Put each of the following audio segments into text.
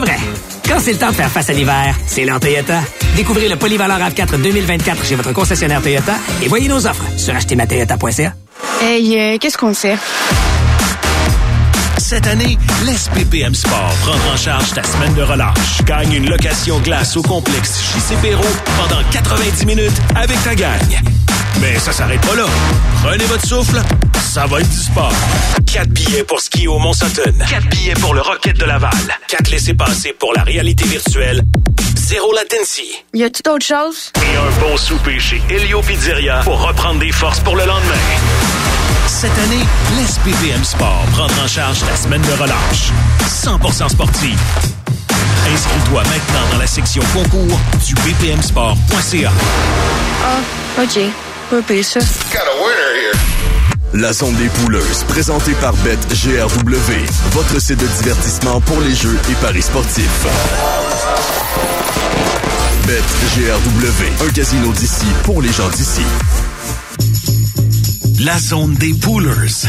Vrai. Quand c'est le temps de faire face à l'hiver, c'est l'heure Toyota. Découvrez le polyvalent RAV4 2024 chez votre concessionnaire Toyota et voyez nos offres sur achetezmatoyota.ca. Hey, euh, qu'est-ce qu'on sait? Cette année, laisse PPM Sport prendre en charge ta semaine de relâche. Gagne une location glace au complexe chez Perrault pendant 90 minutes avec ta gagne. Mais ça s'arrête pas là. Prenez votre souffle, ça va être du sport. 4 billets pour skier au Mont-Sutton. 4 billets pour le Rocket de Laval. 4 laissés-passer pour la réalité virtuelle. Zéro latency. Y a-tu d'autres choses? Et un bon souper chez Helio Pizzeria pour reprendre des forces pour le lendemain. Cette année, laisse PPM Sport prendre en charge ta semaine de relâche. 100% sportive. Inscris-toi maintenant dans la section concours du bpmsport.ca. Ah, OK. Pas pire, ça. La zone des pouleuses, présentée par BetGRW, votre site de divertissement pour les jeux et paris sportifs. BetGRW, un casino d'ici pour les gens d'ici. La zone des poolers.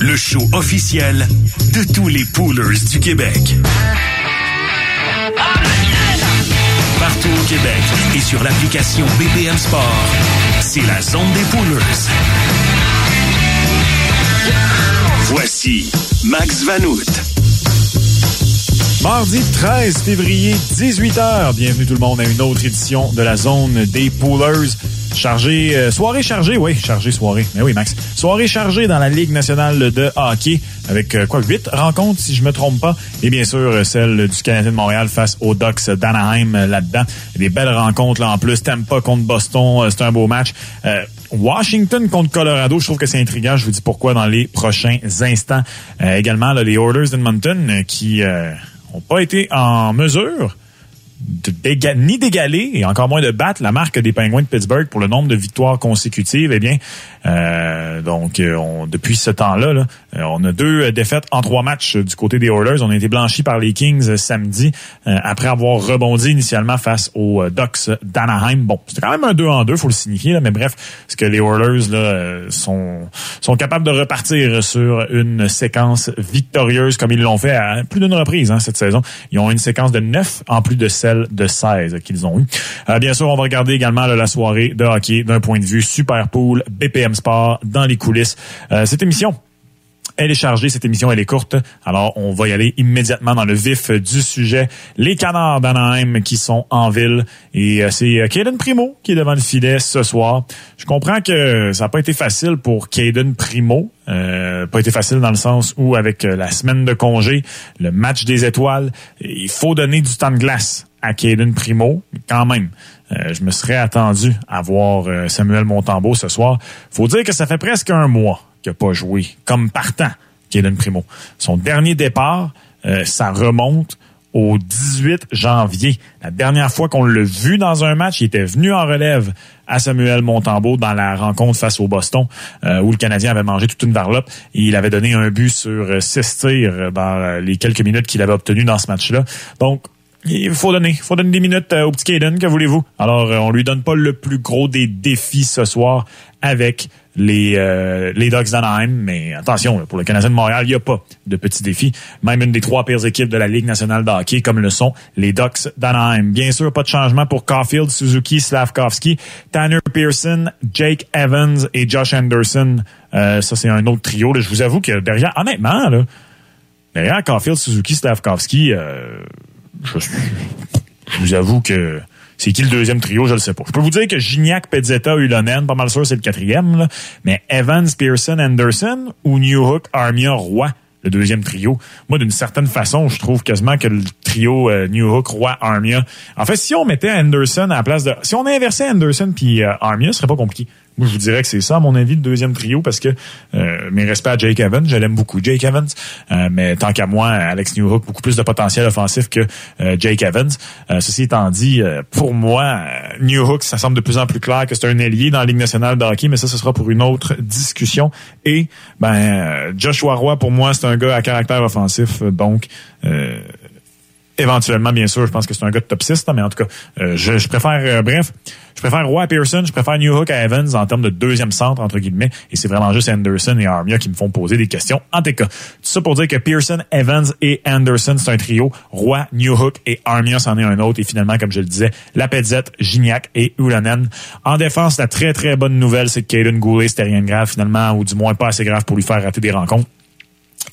Le show officiel de tous les poolers du Québec. Partout au Québec et sur l'application BPM Sport, c'est la zone des poolers. Voici Max Vanout. Mardi 13 février, 18h. Bienvenue tout le monde à une autre édition de la zone des poolers. Chargé, euh, soirée chargée, oui, chargée soirée. Mais oui, Max. Soirée chargée dans la Ligue nationale de hockey avec euh, quoi, huit rencontres, si je me trompe pas. Et bien sûr, euh, celle du Canadien de Montréal face aux Ducks d'Anaheim euh, là-dedans. Des belles rencontres là en plus. Tampa contre Boston, c'est un beau match. Washington contre Colorado, je trouve que c'est intriguant. Je vous dis pourquoi dans les prochains instants. Également, là, les Oilers d'Edmonton qui euh, ont pas été en mesure ni d'égaler et encore moins de battre la marque des Penguins de Pittsburgh pour le nombre de victoires consécutives. Eh bien, euh, donc euh, on- depuis ce temps-là, là, euh, on a deux euh, défaites en trois matchs du côté des Oilers. On a été blanchis par les Kings samedi après avoir rebondi initialement face aux Ducks d'Anaheim. Bon, c'était quand même un 2 en 2, faut le signifier, là, mais bref, ce que les Oilers là, sont, sont capables de repartir sur une séquence victorieuse comme ils l'ont fait à plus d'une reprise hein, cette saison. Ils ont une séquence de 9 en plus de de 16 qu'ils ont eu. Euh, bien sûr, on va regarder également la soirée de hockey d'un point de vue super pool, BPM Sport dans les coulisses. Euh, cette émission elle est chargée, cette émission, elle est courte. Alors, on va y aller immédiatement dans le vif du sujet. Les canards d'Anaheim qui sont en ville. Et euh, c'est Caden Primo qui est devant le filet ce soir. Je comprends que ça n'a pas été facile pour Caden Primo. Pas été facile dans le sens où, avec la semaine de congé, le match des étoiles, il faut donner du temps de glace à Caden Primo, quand même. Euh, je me serais attendu à voir euh, Samuel Montembeau ce soir. faut dire que ça fait presque un mois qu'il n'a pas joué comme partant, Caden Primo. Son dernier départ, euh, ça remonte au 18 janvier. La dernière fois qu'on l'a vu dans un match, il était venu en relève à Samuel Montembeau dans la rencontre face au Boston, où le Canadien avait mangé toute une varlope et il avait donné un but sur six tirs dans les quelques minutes qu'il avait obtenues dans ce match-là. Donc, il faut donner, il faut donner des minutes euh, au petit Caden, que voulez-vous? Alors, euh, on lui donne pas le plus gros des défis ce soir avec les, euh, les Ducks d'Anaheim, mais attention, pour le Canadien de Montréal, il n'y a pas de petits défis. Même une des trois pires équipes de la Ligue nationale de hockey, comme le sont les Ducks d'Anaheim. Bien sûr, pas de changement pour Caulfield, Suzuki, Slavkovski, Tanner Pearson, Jake Evans et Josh Anderson. Euh, ça, c'est un autre trio. là. Je vous avoue que derrière, honnêtement, là, derrière Caulfield, Suzuki, Slavkovski, euh, je, je vous avoue que c'est qui le deuxième trio, je le sais pas. Je peux vous dire que Gignac, Pezzetta, Ulonen, pas mal sûr c'est le quatrième, mais Evans, Pearson, Anderson ou Newhook, Armia, Roy, le deuxième trio. Moi, d'une certaine façon, je trouve quasiment que le trio euh, Newhook, Roy, Armia. En fait, si on mettait Anderson à la place de, si on inversait Anderson puis euh, Armia, ce serait pas compliqué. Moi, je vous dirais que c'est ça, à mon avis, le deuxième trio, parce que euh, mes respects à Jake Evans, je l'aime beaucoup, Jake Evans, euh, mais tant qu'à moi, Alex Newhook, beaucoup plus de potentiel offensif que euh, Jake Evans. Euh, ceci étant dit, euh, pour moi, euh, Newhook, ça semble de plus en plus clair que c'est un ailier dans la Ligue nationale de hockey, mais ça, ce sera pour une autre discussion. Et ben, Joshua Roy, pour moi, c'est un gars à caractère offensif, donc... Éventuellement, bien sûr, je pense que c'est un gars de top 6, mais en tout cas, euh, je, je, préfère, euh, bref, je préfère Roy Pearson, je préfère New Hook à Evans en termes de deuxième centre, entre guillemets, et c'est vraiment juste Anderson et Armia qui me font poser des questions en tout cas. Tout ça pour dire que Pearson, Evans et Anderson, c'est un trio. Roy, New Hook et Armia, c'en est un autre. Et finalement, comme je le disais, la Petzette, Gignac et Ulanen. En défense, la très très bonne nouvelle, c'est que Caden Goulet, c'était rien de grave finalement, ou du moins pas assez grave pour lui faire rater des rencontres.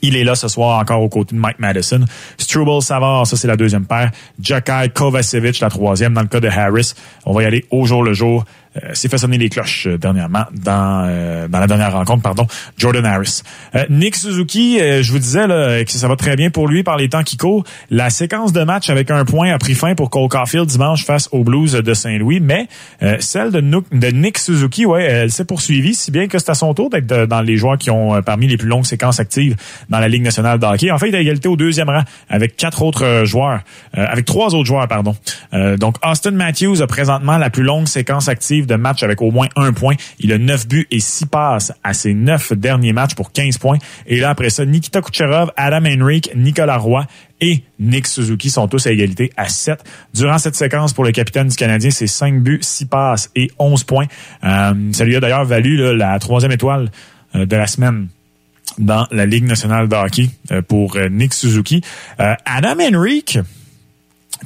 Il est là ce soir encore aux côtés de Mike Madison. Struble Savard, ça c'est la deuxième paire. Jakai Kovacevic, la troisième. Dans le cas de Harris, on va y aller au jour le jour. Euh, s'est fait sonner les cloches euh, dernièrement dans euh, dans la dernière rencontre, pardon, Jordan Harris. Nick Suzuki, je vous disais là, que ça va très bien pour lui par les temps qui courent. La séquence de match avec un point a pris fin pour Cole Caulfield dimanche face aux Blues de Saint-Louis, mais celle de, Nick Suzuki, ouais, elle s'est poursuivie, si bien que c'est à son tour d'être dans les joueurs qui ont parmi les plus longues séquences actives dans la Ligue nationale de hockey. En fait, il a égalité au deuxième rang avec quatre autres joueurs, avec trois autres joueurs, pardon. donc Austin Matthews a présentement la plus longue séquence active de match avec au moins un point. Il a neuf buts et six passes à ses neuf derniers matchs pour 15 points. Et là, après ça, Nikita Kucherov, Adam Henrik, Nicolas Roy et Nick Suzuki sont tous à égalité à 7. Durant cette séquence pour le capitaine du Canadien, c'est 5 buts, 6 passes et 11 points. Euh, ça lui a d'ailleurs valu la troisième étoile euh, de la semaine dans la Ligue nationale de hockey euh, pour Nick Suzuki. Adam Henrik,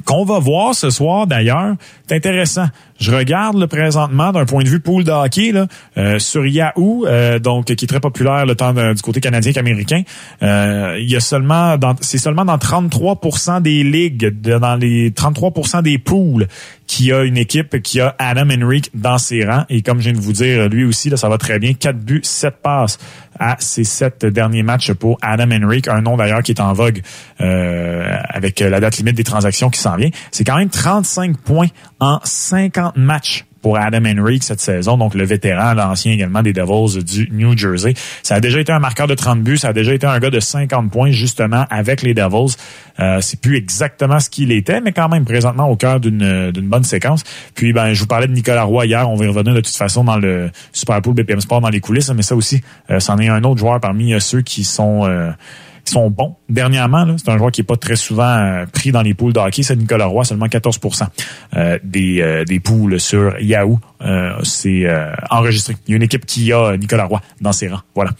qu'on va voir ce soir d'ailleurs, c'est intéressant. Je regarde le présentement d'un point de vue pool de hockey là, euh, sur Yahoo, euh, donc qui est très populaire le temps du côté canadien qu'américain. Euh, il y a seulement, c'est seulement dans 33% des ligues, dans les 33% des pools, qui a une équipe qui a Adam Henrik dans ses rangs. Et comme je viens de vous dire, lui aussi, là, ça va très bien. 4 buts, 7 passes à ses sept derniers matchs pour Adam Henrik, un nom d'ailleurs qui est en vogue avec la date limite des transactions qui s'en vient. C'est quand même 35 points en 50 matchs pour Adam Henrik cette saison, donc le vétéran, l'ancien également des Devils du New Jersey. Ça a déjà été un marqueur de 30 buts, ça a déjà été un gars de 50 points justement avec les Devils. Euh, c'est plus exactement ce qu'il était, mais quand même présentement au cœur d'une bonne séquence. Puis ben je vous parlais de Nicolas Roy hier, on va y revenir de toute façon dans le Super Bowl BPM Sport dans les coulisses, mais ça aussi, euh, c'en est un autre joueur parmi euh, ceux qui sont qui sont bons. Dernièrement, c'est un joueur qui est pas très souvent euh, pris dans les poules de. C'est Nicolas Roy, seulement 14% euh, des, euh, des poules sur Yahoo. c'est enregistré. Il y a une équipe qui a Nicolas Roy dans ses rangs. Voilà.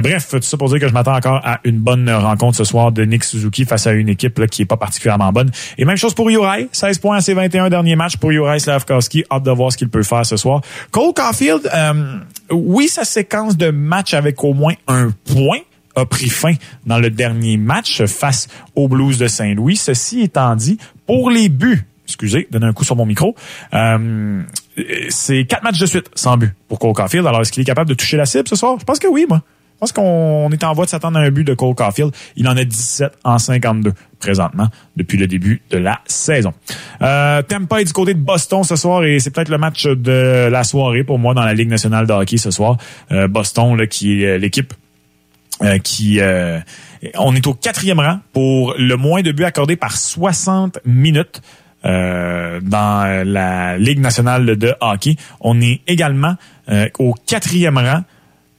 bref, tout ça pour dire que je m'attends encore à une bonne rencontre ce soir de Nick Suzuki face à une équipe qui est pas particulièrement bonne. Et même chose pour Uri. 16 points à ses 21 derniers matchs pour Uri Slavkowski. Hâte de voir ce qu'il peut faire ce soir. Cole Caulfield, oui, sa séquence de match avec au moins un point a pris fin dans le dernier match face aux Blues de Saint-Louis. Ceci étant dit, pour les buts, excusez, donner un coup sur mon micro, euh, c'est quatre matchs de suite sans but pour Cole Caulfield. Alors, est-ce qu'il est capable de toucher la cible ce soir? Je pense que oui, moi. Je pense qu'on est en voie de s'attendre à un but de Cole Caulfield. Il en a 17 en 52 présentement depuis le début de la saison. Euh, Tampa est du côté de Boston ce soir et c'est peut-être le match de la soirée pour moi dans la Ligue nationale de hockey ce soir. Euh, Boston là, qui est l'équipe euh, qui euh, on est au quatrième rang pour le moins de buts accordés par 60 minutes euh, dans la Ligue nationale de hockey. On est également au quatrième rang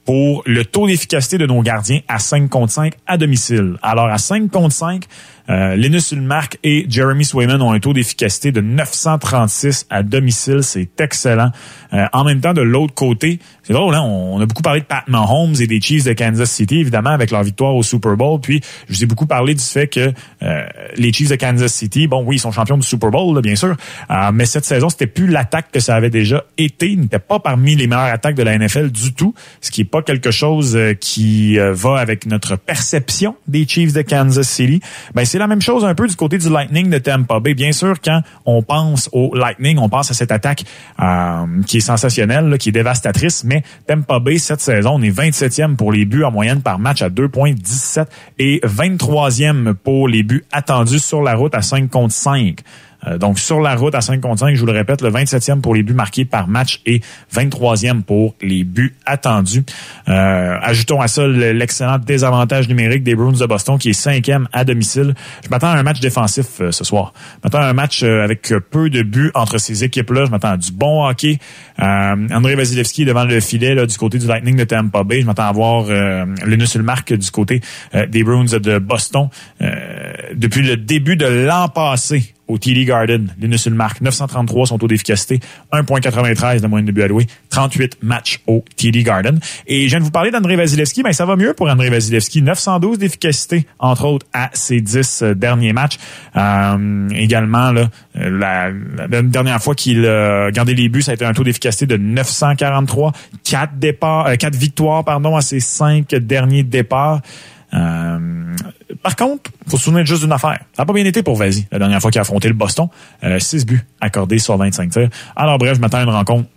pour le taux d'efficacité de nos gardiens à 5 contre 5 à domicile. Alors à 5 contre 5, euh, Linus Ulmark et Jeremy Swayman ont un taux d'efficacité de 936 à domicile. C'est excellent. Euh, en même temps, de l'autre côté, c'est drôle, hein? on, a beaucoup parlé de Pat Mahomes et des Chiefs de Kansas City, évidemment, avec leur victoire au Super Bowl. Puis, je vous ai beaucoup parlé du fait que euh, les Chiefs de Kansas City, bon, oui, ils sont champions du Super Bowl, bien sûr, mais cette saison, c'était plus l'attaque que ça avait déjà été. Ils n'étaient pas parmi les meilleures attaques de la NFL du tout, ce qui est pas quelque chose qui va avec notre perception des Chiefs de Kansas City. Ben, la même chose un peu du côté du Lightning de Tampa Bay. Bien sûr, quand on pense au Lightning, on pense à cette attaque euh, qui est sensationnelle, qui est dévastatrice, mais Tampa Bay, cette saison, on est 27e pour les buts en moyenne par match à 2,17 et 23e pour les buts attendus sur la route à 5 contre 5. Donc, sur la route à 5 contre 5, je vous le répète, le 27e pour les buts marqués par match et 23e pour les buts attendus. ajoutons à ça l'excellent désavantage numérique des Bruins de Boston qui est cinquième à domicile. Je m'attends à un match défensif ce soir. Je m'attends à un match avec peu de buts entre ces équipes-là. Je m'attends à du bon hockey. André Vasilevski devant le filet là, du côté du Lightning de Tampa Bay. Je m'attends à voir le Nusselmark du côté des Bruins de Boston. depuis le début de l'an passé, au TD Garden. Les marque 933 sont taux d'efficacité, 1.93 de moyenne de but alloué, 38 matchs au TD Garden. Et je viens de vous parler d'André Vasilevski, mais ça va mieux pour André Vasilevski. 912 d'efficacité, entre autres, à ses 10 euh, derniers matchs. Euh, également, là, la, la, dernière fois qu'il a gardé les buts, ça a été un taux d'efficacité de 943, 4 départs, euh, 4 victoires, pardon, à ses 5 derniers départs. Euh, par contre, faut se souvenir juste d'une affaire. Ça n'a pas bien été pour Vazi la dernière fois qu'il a affronté le Boston. 6 euh, buts accordés sur 25 tirs. Alors bref, je m'attends à une rencontre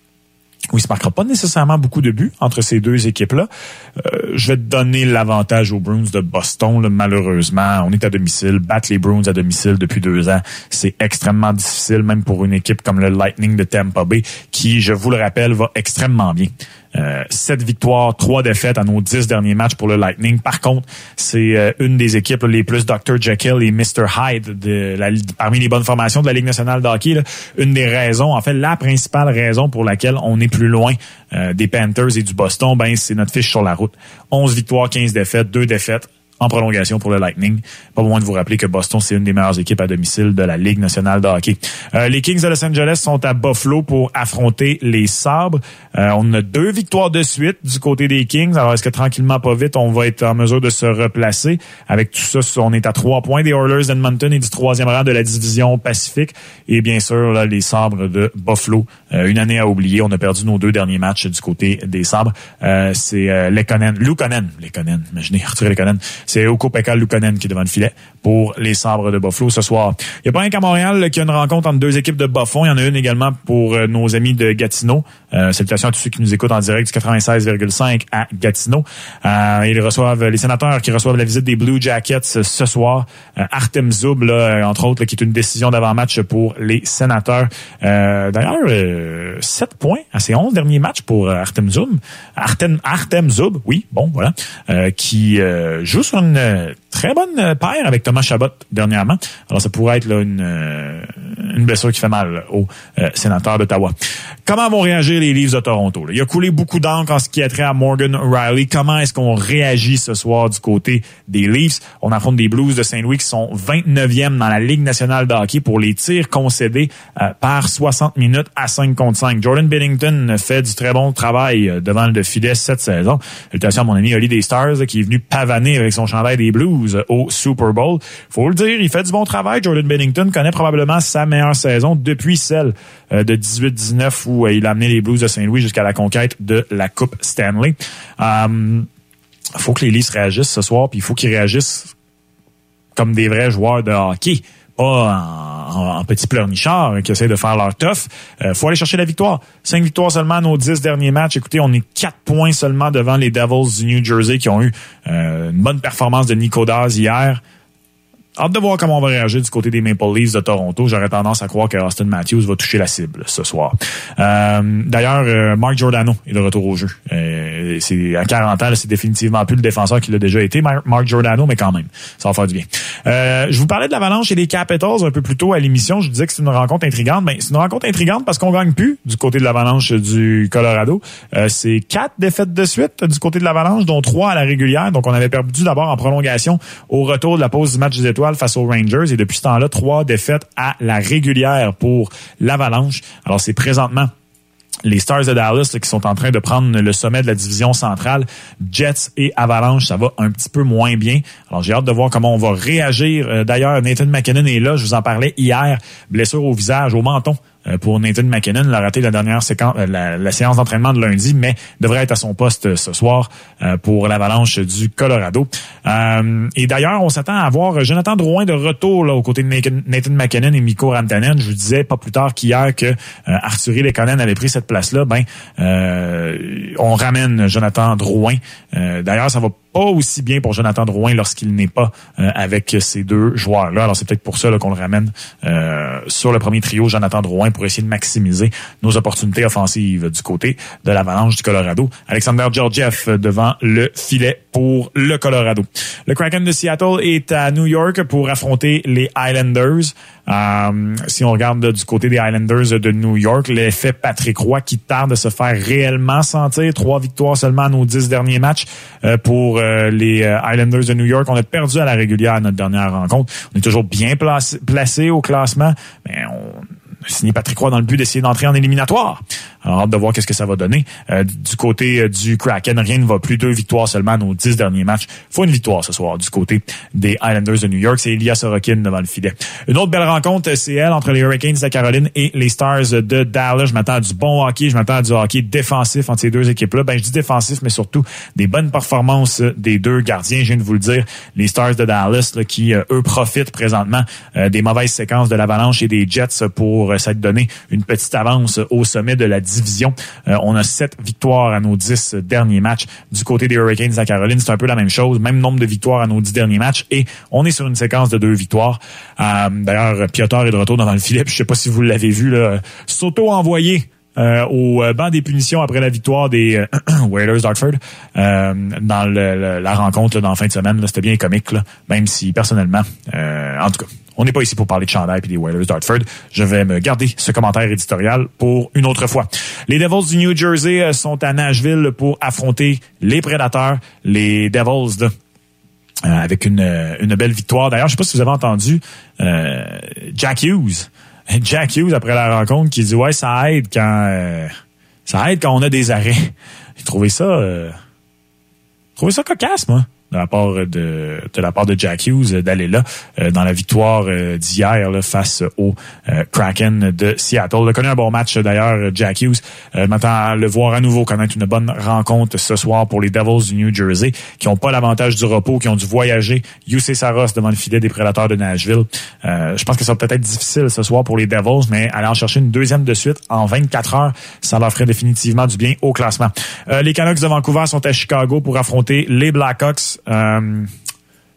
où il se marquera pas nécessairement beaucoup de buts entre ces deux équipes-là. Euh, je vais donner l'avantage aux Bruins de Boston. malheureusement, on est à domicile. Battre les Bruins à domicile depuis deux ans, c'est extrêmement difficile, même pour une équipe comme le Lightning de Tampa Bay, qui, je vous le rappelle, va extrêmement bien. Euh, sept victoires, trois défaites à nos dix derniers matchs pour le Lightning. Par contre, c'est euh, une des équipes les plus Dr. Jekyll et Mr. Hyde parmi les bonnes formations de la Ligue nationale de hockey. Une des raisons, en fait, la principale raison pour laquelle on est plus loin euh, des Panthers et du Boston, ben c'est notre fiche sur la route. 11 victoires, 15 défaites, deux défaites en prolongation pour le Lightning. Pas besoin de vous rappeler que Boston, c'est une des meilleures équipes à domicile de la Ligue nationale de hockey. Euh, les Kings de Los Angeles sont à Buffalo pour affronter les Sabres. Euh, on a deux victoires de suite du côté des Kings. Alors, est-ce que tranquillement, pas vite, on va être en mesure de se replacer? Avec tout ça, on est à trois points des Oilers d'Edmonton et du troisième rang de la division Pacifique. Et bien sûr, là, les Sabres de Buffalo. Euh, une année à oublier. On a perdu nos deux derniers matchs du côté des Sabres. c'est euh, Lekonen, Lukonen, Lekonen, imaginez, Arthur Lekonen c'est Oko Pekka Lukonen qui est devant le filet pour les sabres de Buffalo ce soir. Il n'y a pas un qu'à Montréal qui a une rencontre entre deux équipes de Buffon. Il y en a une également pour euh, nos amis de Gatineau. Euh, salutations à tous ceux qui nous écoutent en direct du 96,5 à Gatineau. Euh, ils reçoivent les sénateurs qui reçoivent la visite des Blue Jackets ce soir. Euh, Artem Zub, là, entre autres, qui est une décision d'avant-match pour les sénateurs. D'ailleurs, 7 points à ses 11 derniers matchs pour Artem Zub. Artem, Artem Zub, oui, bon, voilà, qui joue sur une très bonne paire avec Thomas Chabot dernièrement. Alors, ça pourrait être là, une, euh, une blessure qui fait mal aux euh, sénateurs d'Ottawa. Comment vont réagir les Leafs de Toronto? Il a coulé beaucoup d'encre en ce qui a trait à Morgan Riley. Comment est-ce qu'on réagit ce soir du côté des Leafs? On affronte des Blues de Saint-Louis qui sont 29e dans la Ligue nationale de hockey pour les tirs concédés euh, par 60 minutes à 5 contre 5. Jordan Bennington fait du très bon travail devant le filet cette saison. Salutations à mon ami Oli des Stars qui est venu pavaner avec son chandail des Blues au Super Bowl. Faut le dire, il fait du bon travail. Jordan Bennington connaît probablement sa meilleure saison depuis celle euh, de 18-19 où euh, il a amené les Blues de Saint-Louis jusqu'à la conquête de la Coupe Stanley. Euh, faut que les Leafs réagissent ce soir, puis il faut qu'ils réagissent comme des vrais joueurs de hockey pas en, petits pleurnichards qui essaient de faire leur tough. Il faut aller chercher la victoire. Cinq victoires seulement à nos dix derniers matchs. Écoutez, on est quatre points seulement devant les Devils du New Jersey qui ont eu une bonne performance de Nico Daz hier. Hâte de voir comment on va réagir du côté des Maple Leafs de Toronto. J'aurais tendance à croire que Austin Matthews va toucher la cible ce soir. Euh, D'ailleurs, euh, Mark Giordano est de retour au jeu. Euh, c'est à 40 ans, c'est définitivement plus le défenseur qu'il a déjà été, Mark Giordano, mais quand même, ça va faire du bien. Je vous parlais de l'Avalanche et des Capitals un peu plus tôt à l'émission. Je disais que c'est une rencontre intrigante. Mais c'est une rencontre intrigante parce qu'on gagne plus du côté de l'Avalanche du Colorado. C'est quatre défaites de suite du côté de l'Avalanche, dont trois à la régulière. Donc, on avait perdu d'abord en prolongation au retour de la pause du match des étoiles face aux Rangers et depuis ce temps-là, trois défaites à la régulière pour l'Avalanche. Alors c'est présentement les Stars de Dallas qui sont en train de prendre le sommet de la division centrale. Jets et Avalanche, ça va un petit peu moins bien. Alors j'ai hâte de voir comment on va réagir. Euh, d'ailleurs, Nathan McKinnon est là, je vous en parlais hier, blessure au visage, au menton. Euh, pour Nathan McKinnon. Il a raté la dernière séquence, euh, la, séance d'entraînement de lundi, mais devrait être à son poste euh, ce soir pour l'avalanche du Colorado. et d'ailleurs, on s'attend à voir Jonathan Drouin de retour là, aux côtés de Nathan McKinnon et Mikko Rantanen. Je vous disais pas plus tard qu'hier que Arthurie Lekonen avait pris cette place-là. Ben, on ramène Jonathan Drouin. d'ailleurs, ça va pas aussi bien pour Jonathan Drouin lorsqu'il n'est pas euh, avec ces deux joueurs-là. Alors c'est peut-être pour ça qu'on le ramène euh, sur le premier trio, Jonathan Drouin, pour essayer de maximiser nos opportunités offensives du côté de l'Avalanche du Colorado. Alexander Georgiev devant le filet pour le Colorado. Le Kraken de Seattle est à New York pour affronter les Islanders. Euh, si on regarde du côté des Islanders de New York, l'effet Patrick Roy qui tarde de se faire réellement sentir. Trois victoires seulement à nos dix derniers matchs euh, pour euh, les Islanders de New York. On a perdu à la régulière à notre dernière rencontre. On est toujours bien placé, placé au classement, mais on signé Patrick Roy dans le but d'essayer d'entrer en éliminatoire. Alors, hâte de voir qu'est-ce que ça va donner. Euh, du côté euh, du Kraken, rien ne va plus. Deux victoires seulement nos dix derniers matchs. faut une victoire ce soir du côté des Islanders de New York. C'est Elias Sorokin devant le filet. Une autre belle rencontre, c'est elle entre les Hurricanes de Caroline et les Stars de Dallas. Je m'attends à du bon hockey. Je m'attends à du hockey défensif entre ces deux équipes-là. Ben, je dis défensif, mais surtout des bonnes performances des deux gardiens. Je viens de vous le dire. Les Stars de Dallas qui, euh, eux, profitent présentement des mauvaises séquences de l'Avalanche et des Jets pour s'être donné une petite avance au sommet de la division. Euh, on a sept victoires à nos dix derniers matchs. Du côté des Hurricanes à Caroline, c'est un peu la même chose. Même nombre de victoires à nos dix derniers matchs. Et on est sur une séquence de deux victoires. Euh, d'ailleurs, Piotr est de retour dans le filet. Je sais pas si vous l'avez vu, là, s'auto-envoyer euh, au banc des punitions après la victoire des euh, Whalers d'Hartford dans la rencontre dans la fin de semaine. C'était bien comique, même si personnellement, en tout cas, on n'est pas ici pour parler de chandail et des Whalers d'Hartford. Je vais me garder ce commentaire éditorial pour une autre fois. Les Devils du New Jersey euh, sont à Nashville pour affronter les Prédateurs, les Devils de euh, avec une, euh, une belle victoire. D'ailleurs, je sais pas si vous avez entendu Jack Hughes. Jack Hughes, après la rencontre, qui dit Ouais, ça aide quand ça aide quand on a des arrêts. J'ai trouvé ça trouvé ça cocasse, moi de la part de, de la part de Jack Hughes euh, d'aller là euh, dans la victoire euh, d'hier face au Kraken de Seattle. Il a connu un bon match d'ailleurs, Jack Hughes. Euh, maintenant, le voir à nouveau connaître une bonne rencontre ce soir pour les Devils du New Jersey, qui n'ont pas l'avantage du repos, qui ont dû voyager. UC Saros devant le filet des Prédateurs de Nashville. je pense que ça va peut-être être difficile ce soir pour les Devils, mais aller en chercher une deuxième de suite en 24 heures, ça leur ferait définitivement du bien au classement. les Canucks de Vancouver sont à Chicago pour affronter les Blackhawks. Euh,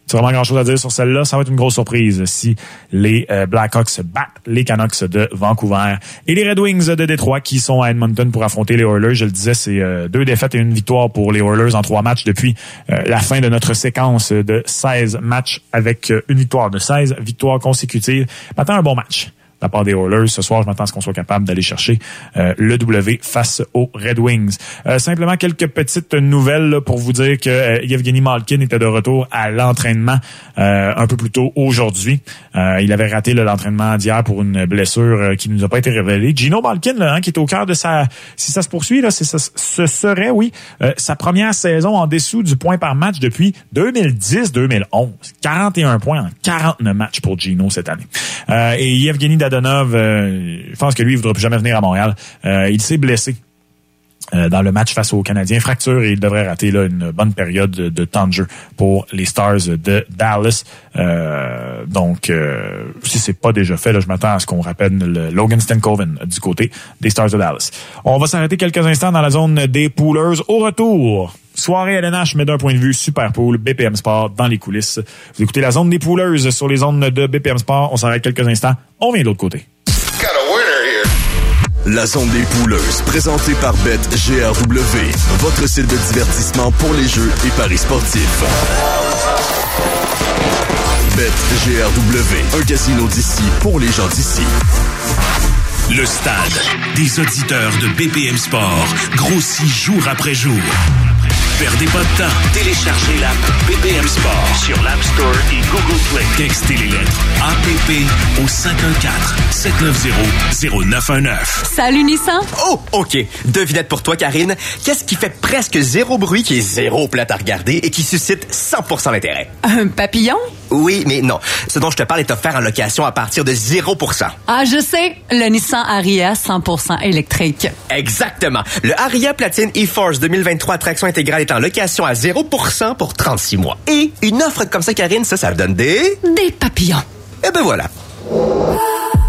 c'est vraiment grand chose à dire sur celle-là. Ça va être une grosse surprise si les euh, Blackhawks battent les Canucks de Vancouver et les Red Wings de Détroit qui sont à Edmonton pour affronter les Oilers. Je le disais, c'est euh, deux défaites et une victoire pour les Oilers en trois matchs depuis la fin de notre séquence de 16 matchs avec une victoire de 16 victoires consécutives. Maintenant, un bon match la part des Oilers. Ce soir, je m'attends à ce qu'on soit capable d'aller chercher euh, le W face aux Red Wings. Euh, simplement quelques petites nouvelles pour vous dire que euh, Yevgeny Malkin était de retour à l'entraînement un peu plus tôt aujourd'hui. il avait raté l'entraînement d'hier pour une blessure qui ne nous a pas été révélée. Gino Malkin, là, hein, qui est au cœur de sa... Si ça se poursuit, là, ce serait, oui, sa première saison en dessous du point par match depuis 2010-2011. 41 points en 49 matchs pour Gino cette année. et Yevgeny Dadonov, euh, je pense que lui, il voudra plus jamais venir à Montréal. Euh, il s'est blessé euh, dans le match face aux Canadiens. Fracture et il devrait rater là, une bonne période de, temps de jeu pour les Stars de Dallas. Euh, donc, euh, si c'est pas déjà fait, là, je m'attends à ce qu'on rappelle le Logan Stankoven du côté des Stars de Dallas. On va s'arrêter quelques instants dans la zone des poolers. Au retour, soirée LNH, mais d'un point de vue super pool, BPM Sport dans les coulisses. Vous écoutez la zone des poolers sur les zones de BPM Sport. On s'arrête quelques instants. On vient de l'autre côté. La zone des pouleuses, présentée par BetGRW, votre site de divertissement pour les jeux et paris sportifs. BetGRW, un casino d'ici pour les gens d'ici. Le stade des auditeurs de BPM Sport grossit jour après jour. Perdez pas de temps. Téléchargez l'app BPM Sport sur l'App Store et Google Play. Textez les lettres APP au 514-790-0919. Salut Nissan. Oh, OK. Devinette pour toi, Karine. Qu'est-ce qui fait presque zéro bruit, qui est zéro plate à regarder et qui suscite 100% d'intérêt? Un papillon? Oui, mais non. Ce dont je te parle est offert en location à partir de 0%. Ah, je sais. Le Nissan Aria 100% électrique. Exactement. Le Aria Platine e-Force 2023 traction intégrale est en location à 0% pour 36 mois. Et une offre comme ça, Karine, ça, ça donne des... Des papillons. Eh ben voilà.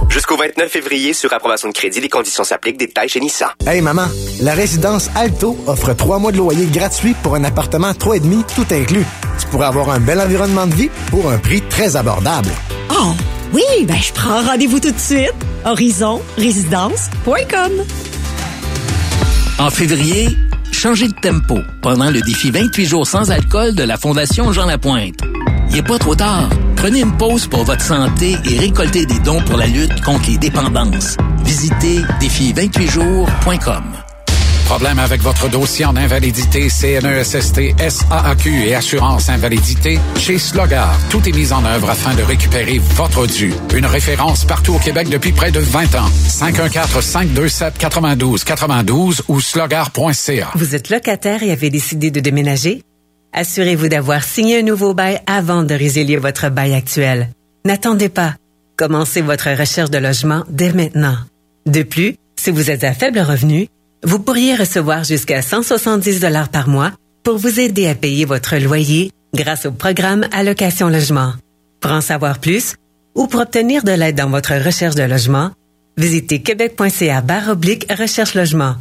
Jusqu'au 29 février, sur approbation de crédit, les conditions s'appliquent. Détails chez Nissan. Hey maman, la résidence Alto offre trois mois de loyer gratuit pour un appartement 3,5 tout inclus. Tu pourrais avoir un bel environnement de vie pour un prix très abordable. Oh, oui, ben je prends rendez-vous tout de suite. Horizonrésidence.com En février, changez de tempo pendant le défi 28 jours sans alcool de la Fondation Jean Lapointe. Il n'est pas trop tard. Prenez une pause pour votre santé et récoltez des dons pour la lutte contre les dépendances. Visitez défi28jours.com. Problème avec votre dossier en invalidité, CNESST, SAAQ et assurance invalidité? Chez Slogar, tout est mis en œuvre afin de récupérer votre dû. Une référence partout au Québec depuis près de 20 ans. 514-527-92-92 ou slogar.ca. Vous êtes locataire et avez décidé de déménager? Assurez-vous d'avoir signé un nouveau bail avant de résilier votre bail actuel. N'attendez pas. Commencez votre recherche de logement dès maintenant. De plus, si vous êtes à faible revenu, vous pourriez recevoir jusqu'à 170 dollars par mois pour vous aider à payer votre loyer grâce au programme Allocation Logement. Pour en savoir plus ou pour obtenir de l'aide dans votre recherche de logement, visitez québec.ca barre oblique recherche logement.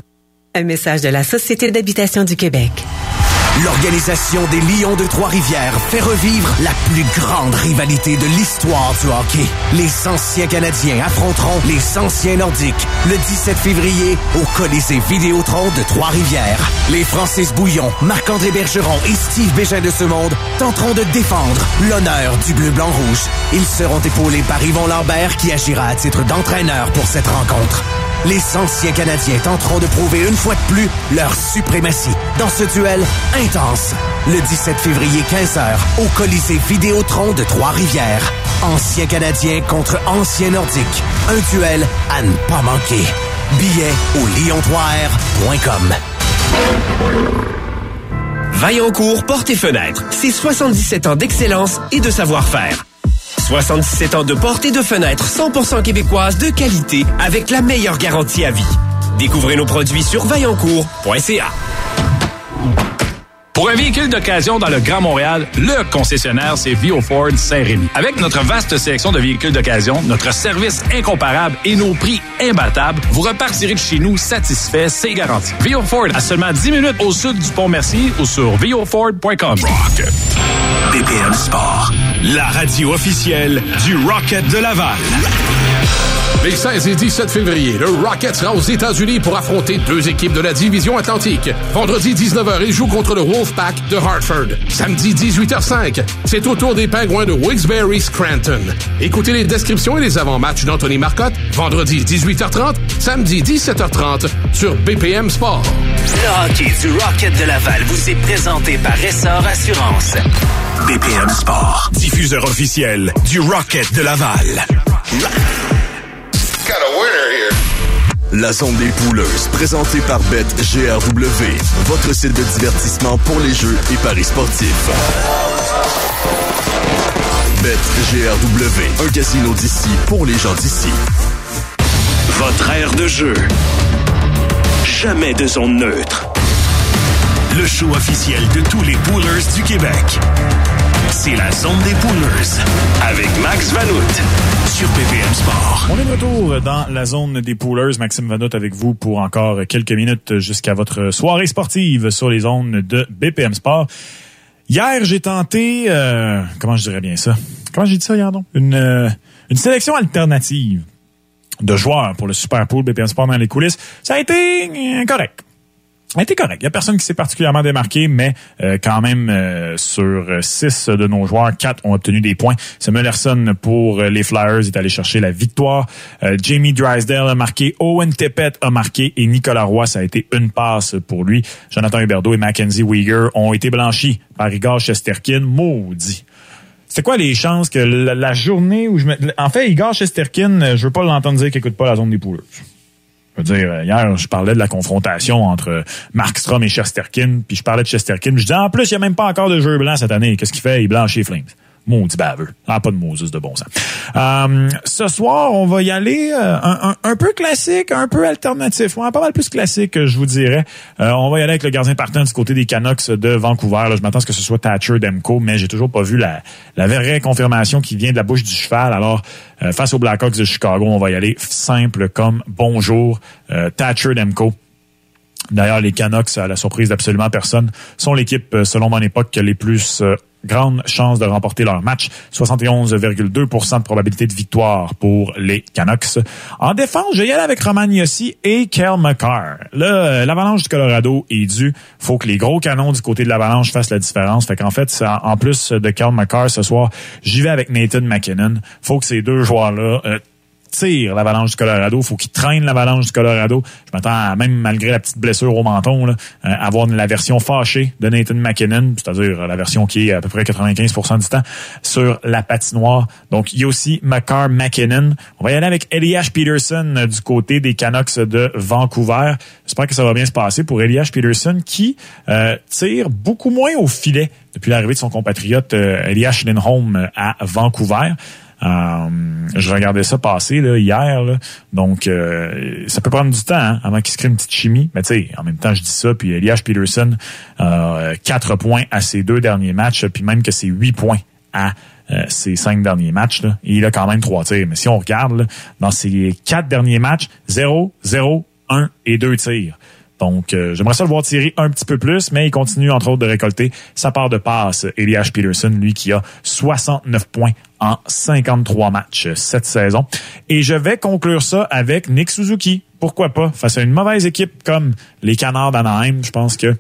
Un message de la Société d'habitation du Québec. L'organisation des Lions de Trois-Rivières fait revivre la plus grande rivalité de l'histoire du hockey. Les anciens Canadiens affronteront les anciens Nordiques le 17 février au Colisée Vidéotron de Trois-Rivières. Les Francis Bouillon, Marc-André Bergeron et Steve Bégin de ce monde tenteront de défendre l'honneur du bleu-blanc-rouge. Ils seront épaulés par Yvon Lambert qui agira à titre d'entraîneur pour cette rencontre. Les anciens Canadiens tenteront de prouver une fois de plus leur suprématie dans ce duel intense. Le 17 février 15h au Colisée Vidéotron de Trois-Rivières. Anciens Canadiens contre anciens Nordiques. Un duel à ne pas manquer. Billets au lion3r.com. Vaillancourt Porte et Fenêtres. C'est 77 ans d'excellence et de savoir-faire. 77 ans de portes et de fenêtres 100% québécoises de qualité avec la meilleure garantie à vie. Découvrez nos produits sur vaillancourt.ca. Pour un véhicule d'occasion dans le Grand Montréal, le concessionnaire, c'est Vio Ford Saint-Rémy. Avec notre vaste sélection de véhicules d'occasion, notre service incomparable et nos prix imbattables, vous repartirez de chez nous satisfait, c'est garanti. Vio Ford à seulement 10 minutes au sud du pont Mercier ou sur vioford.com. BPM Sport, la radio officielle du Rocket de Laval. Les 16 et 17 février, le Rocket sera aux États-Unis pour affronter deux équipes de la division Atlantique. Vendredi 19h, il joue contre le Wolfpack de Hartford. Samedi 18h05, c'est au tour des Pingouins de Wilkes-Barre Scranton. Écoutez les descriptions et les avant-matchs d'Anthony Marcotte. Vendredi 18h30, samedi 17h30 sur BPM Sport. Le hockey du Rocket de Laval vous est présenté par Essor Assurance. BPM Sport, diffuseur officiel du Rocket de Laval. La zone des pouleuses, présentée par BetGRW, votre site de divertissement pour les jeux et paris sportifs. BetGRW, un casino d'ici pour les gens d'ici. Votre aire de jeu. Jamais de zone neutre. Le show officiel de tous les poolers du Québec. C'est la zone des poolers avec Max Vanout On est de retour dans la zone des poolers. Maxime Vanout avec vous pour encore quelques minutes jusqu'à votre soirée sportive sur les zones de BPM Sport. Hier, j'ai tenté, euh, comment je dirais bien ça? Comment j'ai dit ça hier? Une, euh, une sélection alternative de joueurs pour le Super Pool BPM Sport dans les coulisses. Ça a été euh, correct a été correct. Il n'y a personne qui s'est particulièrement démarqué, mais euh, quand même, euh, sur six de nos joueurs, quatre ont obtenu des points. Samuel Larson pour les Flyers est allé chercher la victoire. Euh, Jamie Drysdale a marqué, Owen Tippett a marqué et Nicolas Roy, ça a été une passe pour lui. Jonathan Huberdeau et Mackenzie Weegar ont été blanchis par Igor Shesterkin. Maudit. C'est quoi les chances que la, journée où je me... En fait, Igor Shesterkin, je veux pas l'entendre dire qu'il écoute pas la zone des pouleurs. Je veux dire, hier, je parlais de la confrontation entre Markstrom et Chesterkin, puis je parlais de Chesterkin, je disais, en plus, il n'y a même pas encore de jeu blanc cette année. Qu'est-ce qu'il fait? Il blanchit les Flames. Maudit baveux. Ah, pas de Moses de bon sens. Euh, ce soir, on va y aller euh, un, peu classique, un peu alternatif. Ouais, pas mal plus classique, je vous dirais. Euh, on va y aller avec le gardien partant du côté des Canucks de Vancouver. Je m'attends à ce que ce soit Thatcher Demko, mais j'ai toujours pas vu la, vraie confirmation qui vient de la bouche du cheval. Alors, face aux Blackhawks de Chicago, on va y aller simple comme bonjour. Thatcher Demko. D'ailleurs, les Canucks, à la surprise d'absolument personne, sont l'équipe, selon mon époque, les plus grandes chances de remporter leur match. 71,2 de probabilité de victoire pour les Canucks. En défense, je y aller avec Roman Yossi et Kel McCarr. Euh, l'avalanche du Colorado est due. faut que les gros canons du côté de l'avalanche fassent la différence. Fait qu'en fait, en plus de Kel McCarr ce soir, j'y vais avec Nathan McKinnon. faut que ces deux joueurs-là euh, tire l'avalanche du Colorado. faut qu'il traîne l'avalanche du Colorado. Je m'attends à, même malgré la petite blessure au menton, là, euh, avoir la version fâchée de Nathan McKinnon, c'est-à-dire la version qui est à peu près 95% du temps sur la patinoire. Donc, il y a aussi McCarr McKinnon. On va y aller avec Elias Peterson euh, du côté des Canucks de Vancouver. J'espère que ça va bien se passer pour Elias Peterson qui euh, tire beaucoup moins au filet depuis l'arrivée de son compatriote euh, Elias Lindholm euh, à Vancouver. Euh, je regardais ça passer là, hier, là. donc euh, ça peut prendre du temps hein, avant qu'il se crée une petite chimie. Mais tu sais, en même temps, je dis ça. Puis Elias Peterson, euh, quatre points à ses deux derniers matchs, puis même que c'est huit points à euh, ses cinq derniers matchs. Là, et il a quand même trois tirs. Mais si on regarde là, dans ses quatre derniers matchs, 0, 0, 1 et deux tirs. Donc, j'aimerais ça le voir tirer un petit peu plus, mais il continue, entre autres, de récolter sa part de passe. Elias Peterson, lui, qui a 69 points en 53 matchs cette saison. Et je vais conclure ça avec Nick Suzuki. Pourquoi pas? Face à une mauvaise équipe comme les Canards d'Anaheim, je pense que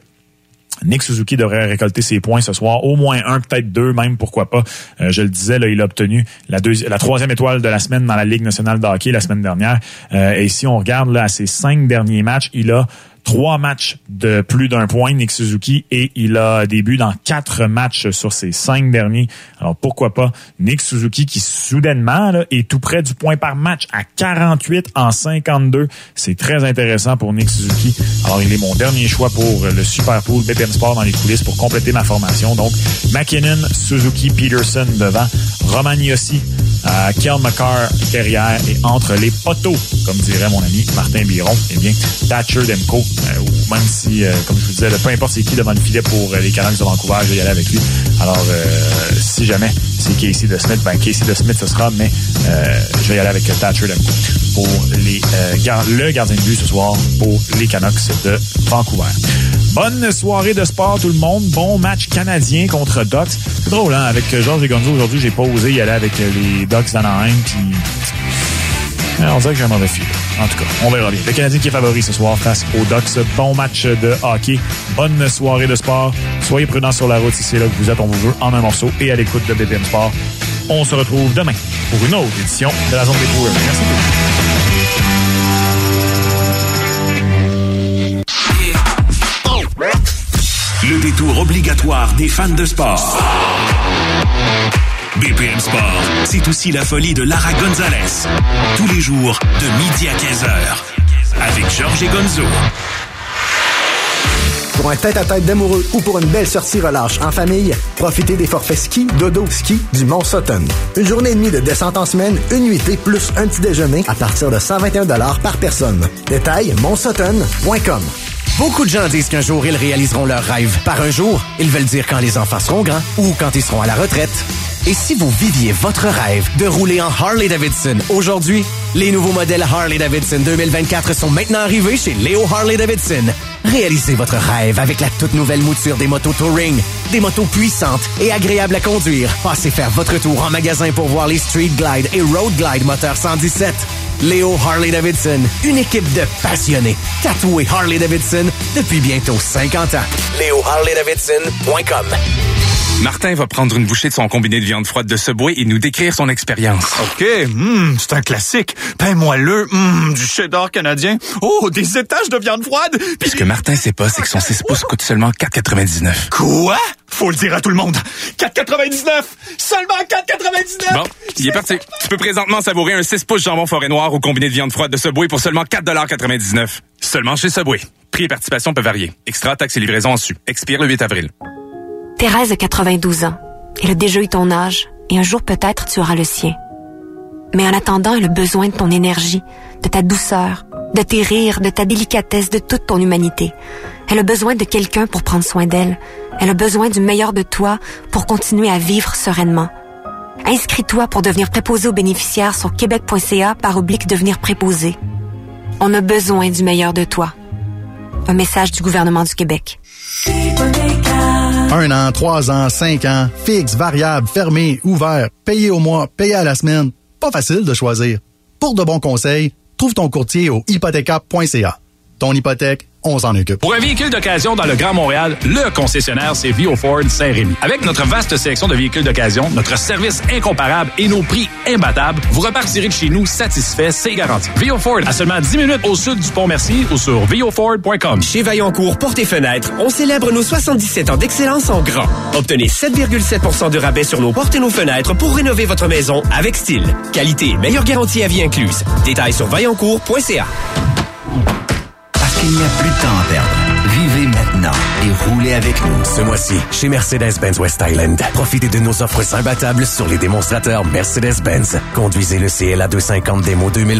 Nick Suzuki devrait récolter ses points ce soir, au moins un, peut-être deux, même pourquoi pas. Euh, je le disais, là, il a obtenu la, la troisième étoile de la semaine dans la Ligue nationale de hockey la semaine dernière. Euh, et si on regarde là, à ses cinq derniers matchs, il a trois matchs de plus d'un point, Nick Suzuki, et il a début dans quatre matchs sur ses cinq derniers. Alors pourquoi pas Nick Suzuki qui soudainement là, est tout près du point par match à 48 en 52. C'est très intéressant pour Nick Suzuki. Alors il est mon dernier choix pour le Super Pool BPM Sport dans les coulisses pour compléter ma formation. Donc McKinnon, Suzuki, Peterson devant, Roman Yossi, euh, Kel McCarr derrière et entre les poteaux, comme dirait mon ami Martin Biron, eh bien Thatcher Demko, ou même si, euh, comme je vous disais, peu importe c'est qui devant le filet pour euh, les Canucks de Vancouver, je vais y aller avec lui. Alors, euh, si jamais c'est Casey de Smith, ben Casey de Smith ce sera, mais euh, je vais y aller avec Thatcher Demko pour les euh, le gardien de but ce soir pour les Canucks de Vancouver. Bonne soirée de sport tout le monde. Bon match canadien contre Ducks. C'est drôle, hein? Avec Georges et Gonzo aujourd'hui, j'ai pas osé y aller avec les Ducks d'Anaheim. Puis on dirait que j'ai un mauvais. En tout cas, on verra bien. Le Canadien qui est favori ce soir face aux Ducks. Bon match de hockey. Bonne soirée de sport. Soyez prudents sur la route si c'est là que vous êtes. On vous veut en un morceau et à l'écoute de BPM Sport. On se retrouve demain pour une autre édition de la Zone des Power. Merci beaucoup. Le détour obligatoire des fans de sport. BPM Sport, c'est aussi la folie de Lara Gonzalez. Tous les jours, de midi à 15h. Avec Georges et Gonzo. Pour un tête-à-tête d'amoureux ou pour une belle sortie relâche en famille, profitez des forfaits ski, dodo, ski du Mont Sutton. Une journée et demie de descente en semaine, une nuitée plus un petit déjeuner à partir de 121 par personne. Détail, montsutton.com. Beaucoup de gens disent qu'un jour, ils réaliseront leurs rêves. Par un jour, ils veulent dire quand les enfants seront grands ou quand ils seront à la retraite. Et si vous viviez votre rêve de rouler en Harley-Davidson aujourd'hui, les nouveaux modèles Harley-Davidson 2024 sont maintenant arrivés chez Léo Harley-Davidson. Réalisez votre rêve avec la toute nouvelle mouture des motos Touring. Des motos puissantes et agréables à conduire. Passez faire votre tour en magasin pour voir les Street Glide et Road Glide moteur 117. Léo Harley-Davidson, une équipe de passionnés. Tatoués Harley-Davidson depuis bientôt 50 ans. LéoHarley-Davidson.com Martin va prendre une bouchée de son combiné de viande froide de Subway et nous décrire son expérience. OK, hmm, c'est un classique. Pain moelleux, hmm, du cheddar canadien. Oh, des étages de viande froide. Puis ce que Martin sait pas, c'est que son 6 pouces coûte seulement 4,99. Quoi? Faut le dire à tout le monde. 4,99! Seulement 4,99! Bon, il est parti. Tu peux présentement savourer un 6 pouces jambon forêt noir au combiné de viande froide de Subway pour seulement 4,99 Seulement chez Subway. Prix et participation peuvent varier. Extra taxes et livraison en su. Expire le 8 avril. Thérèse a 92 ans. Elle a déjà eu ton âge et un jour peut-être tu auras le sien. Mais en attendant, elle a besoin de ton énergie, de ta douceur, de tes rires, de ta délicatesse, de toute ton humanité. Elle a besoin de quelqu'un pour prendre soin d'elle. Elle a besoin du meilleur de toi pour continuer à vivre sereinement. Inscris-toi pour devenir préposé aux bénéficiaires sur québec.ca par oblique devenir préposé. On a besoin du meilleur de toi. Un message du gouvernement du Québec. Un an, trois ans, cinq ans, fixe, variable, fermé, ouvert, payé au mois, payé à la semaine. Pas facile de choisir. Pour de bons conseils, trouve ton courtier au hypothéca.ca. Ton hypothèque, on s'en occupe. Pour un véhicule d'occasion dans le Grand Montréal, le concessionnaire, c'est Vio Ford Saint-Rémy. Avec notre vaste sélection de véhicules d'occasion, notre service incomparable et nos prix imbattables, vous repartirez de chez nous satisfait, c'est garanti. Vio Ford, à seulement 10 minutes au sud du Pont-Mercier ou sur vioford.com. Chez Vaillancourt Portes et Fenêtres, on célèbre nos 77 ans d'excellence en grand. Obtenez 7,7% de rabais sur nos portes et nos fenêtres pour rénover votre maison avec style. Qualité, meilleure garantie à vie incluse. Détails sur vaillancourt.ca. Qu'il n'y a plus de temps à perdre. Vivez maintenant et roulez avec nous. Ce mois-ci, chez Mercedes-Benz West Island, profitez de nos offres imbattables sur les démonstrateurs Mercedes-Benz. Conduisez le CLA 250 démo 2020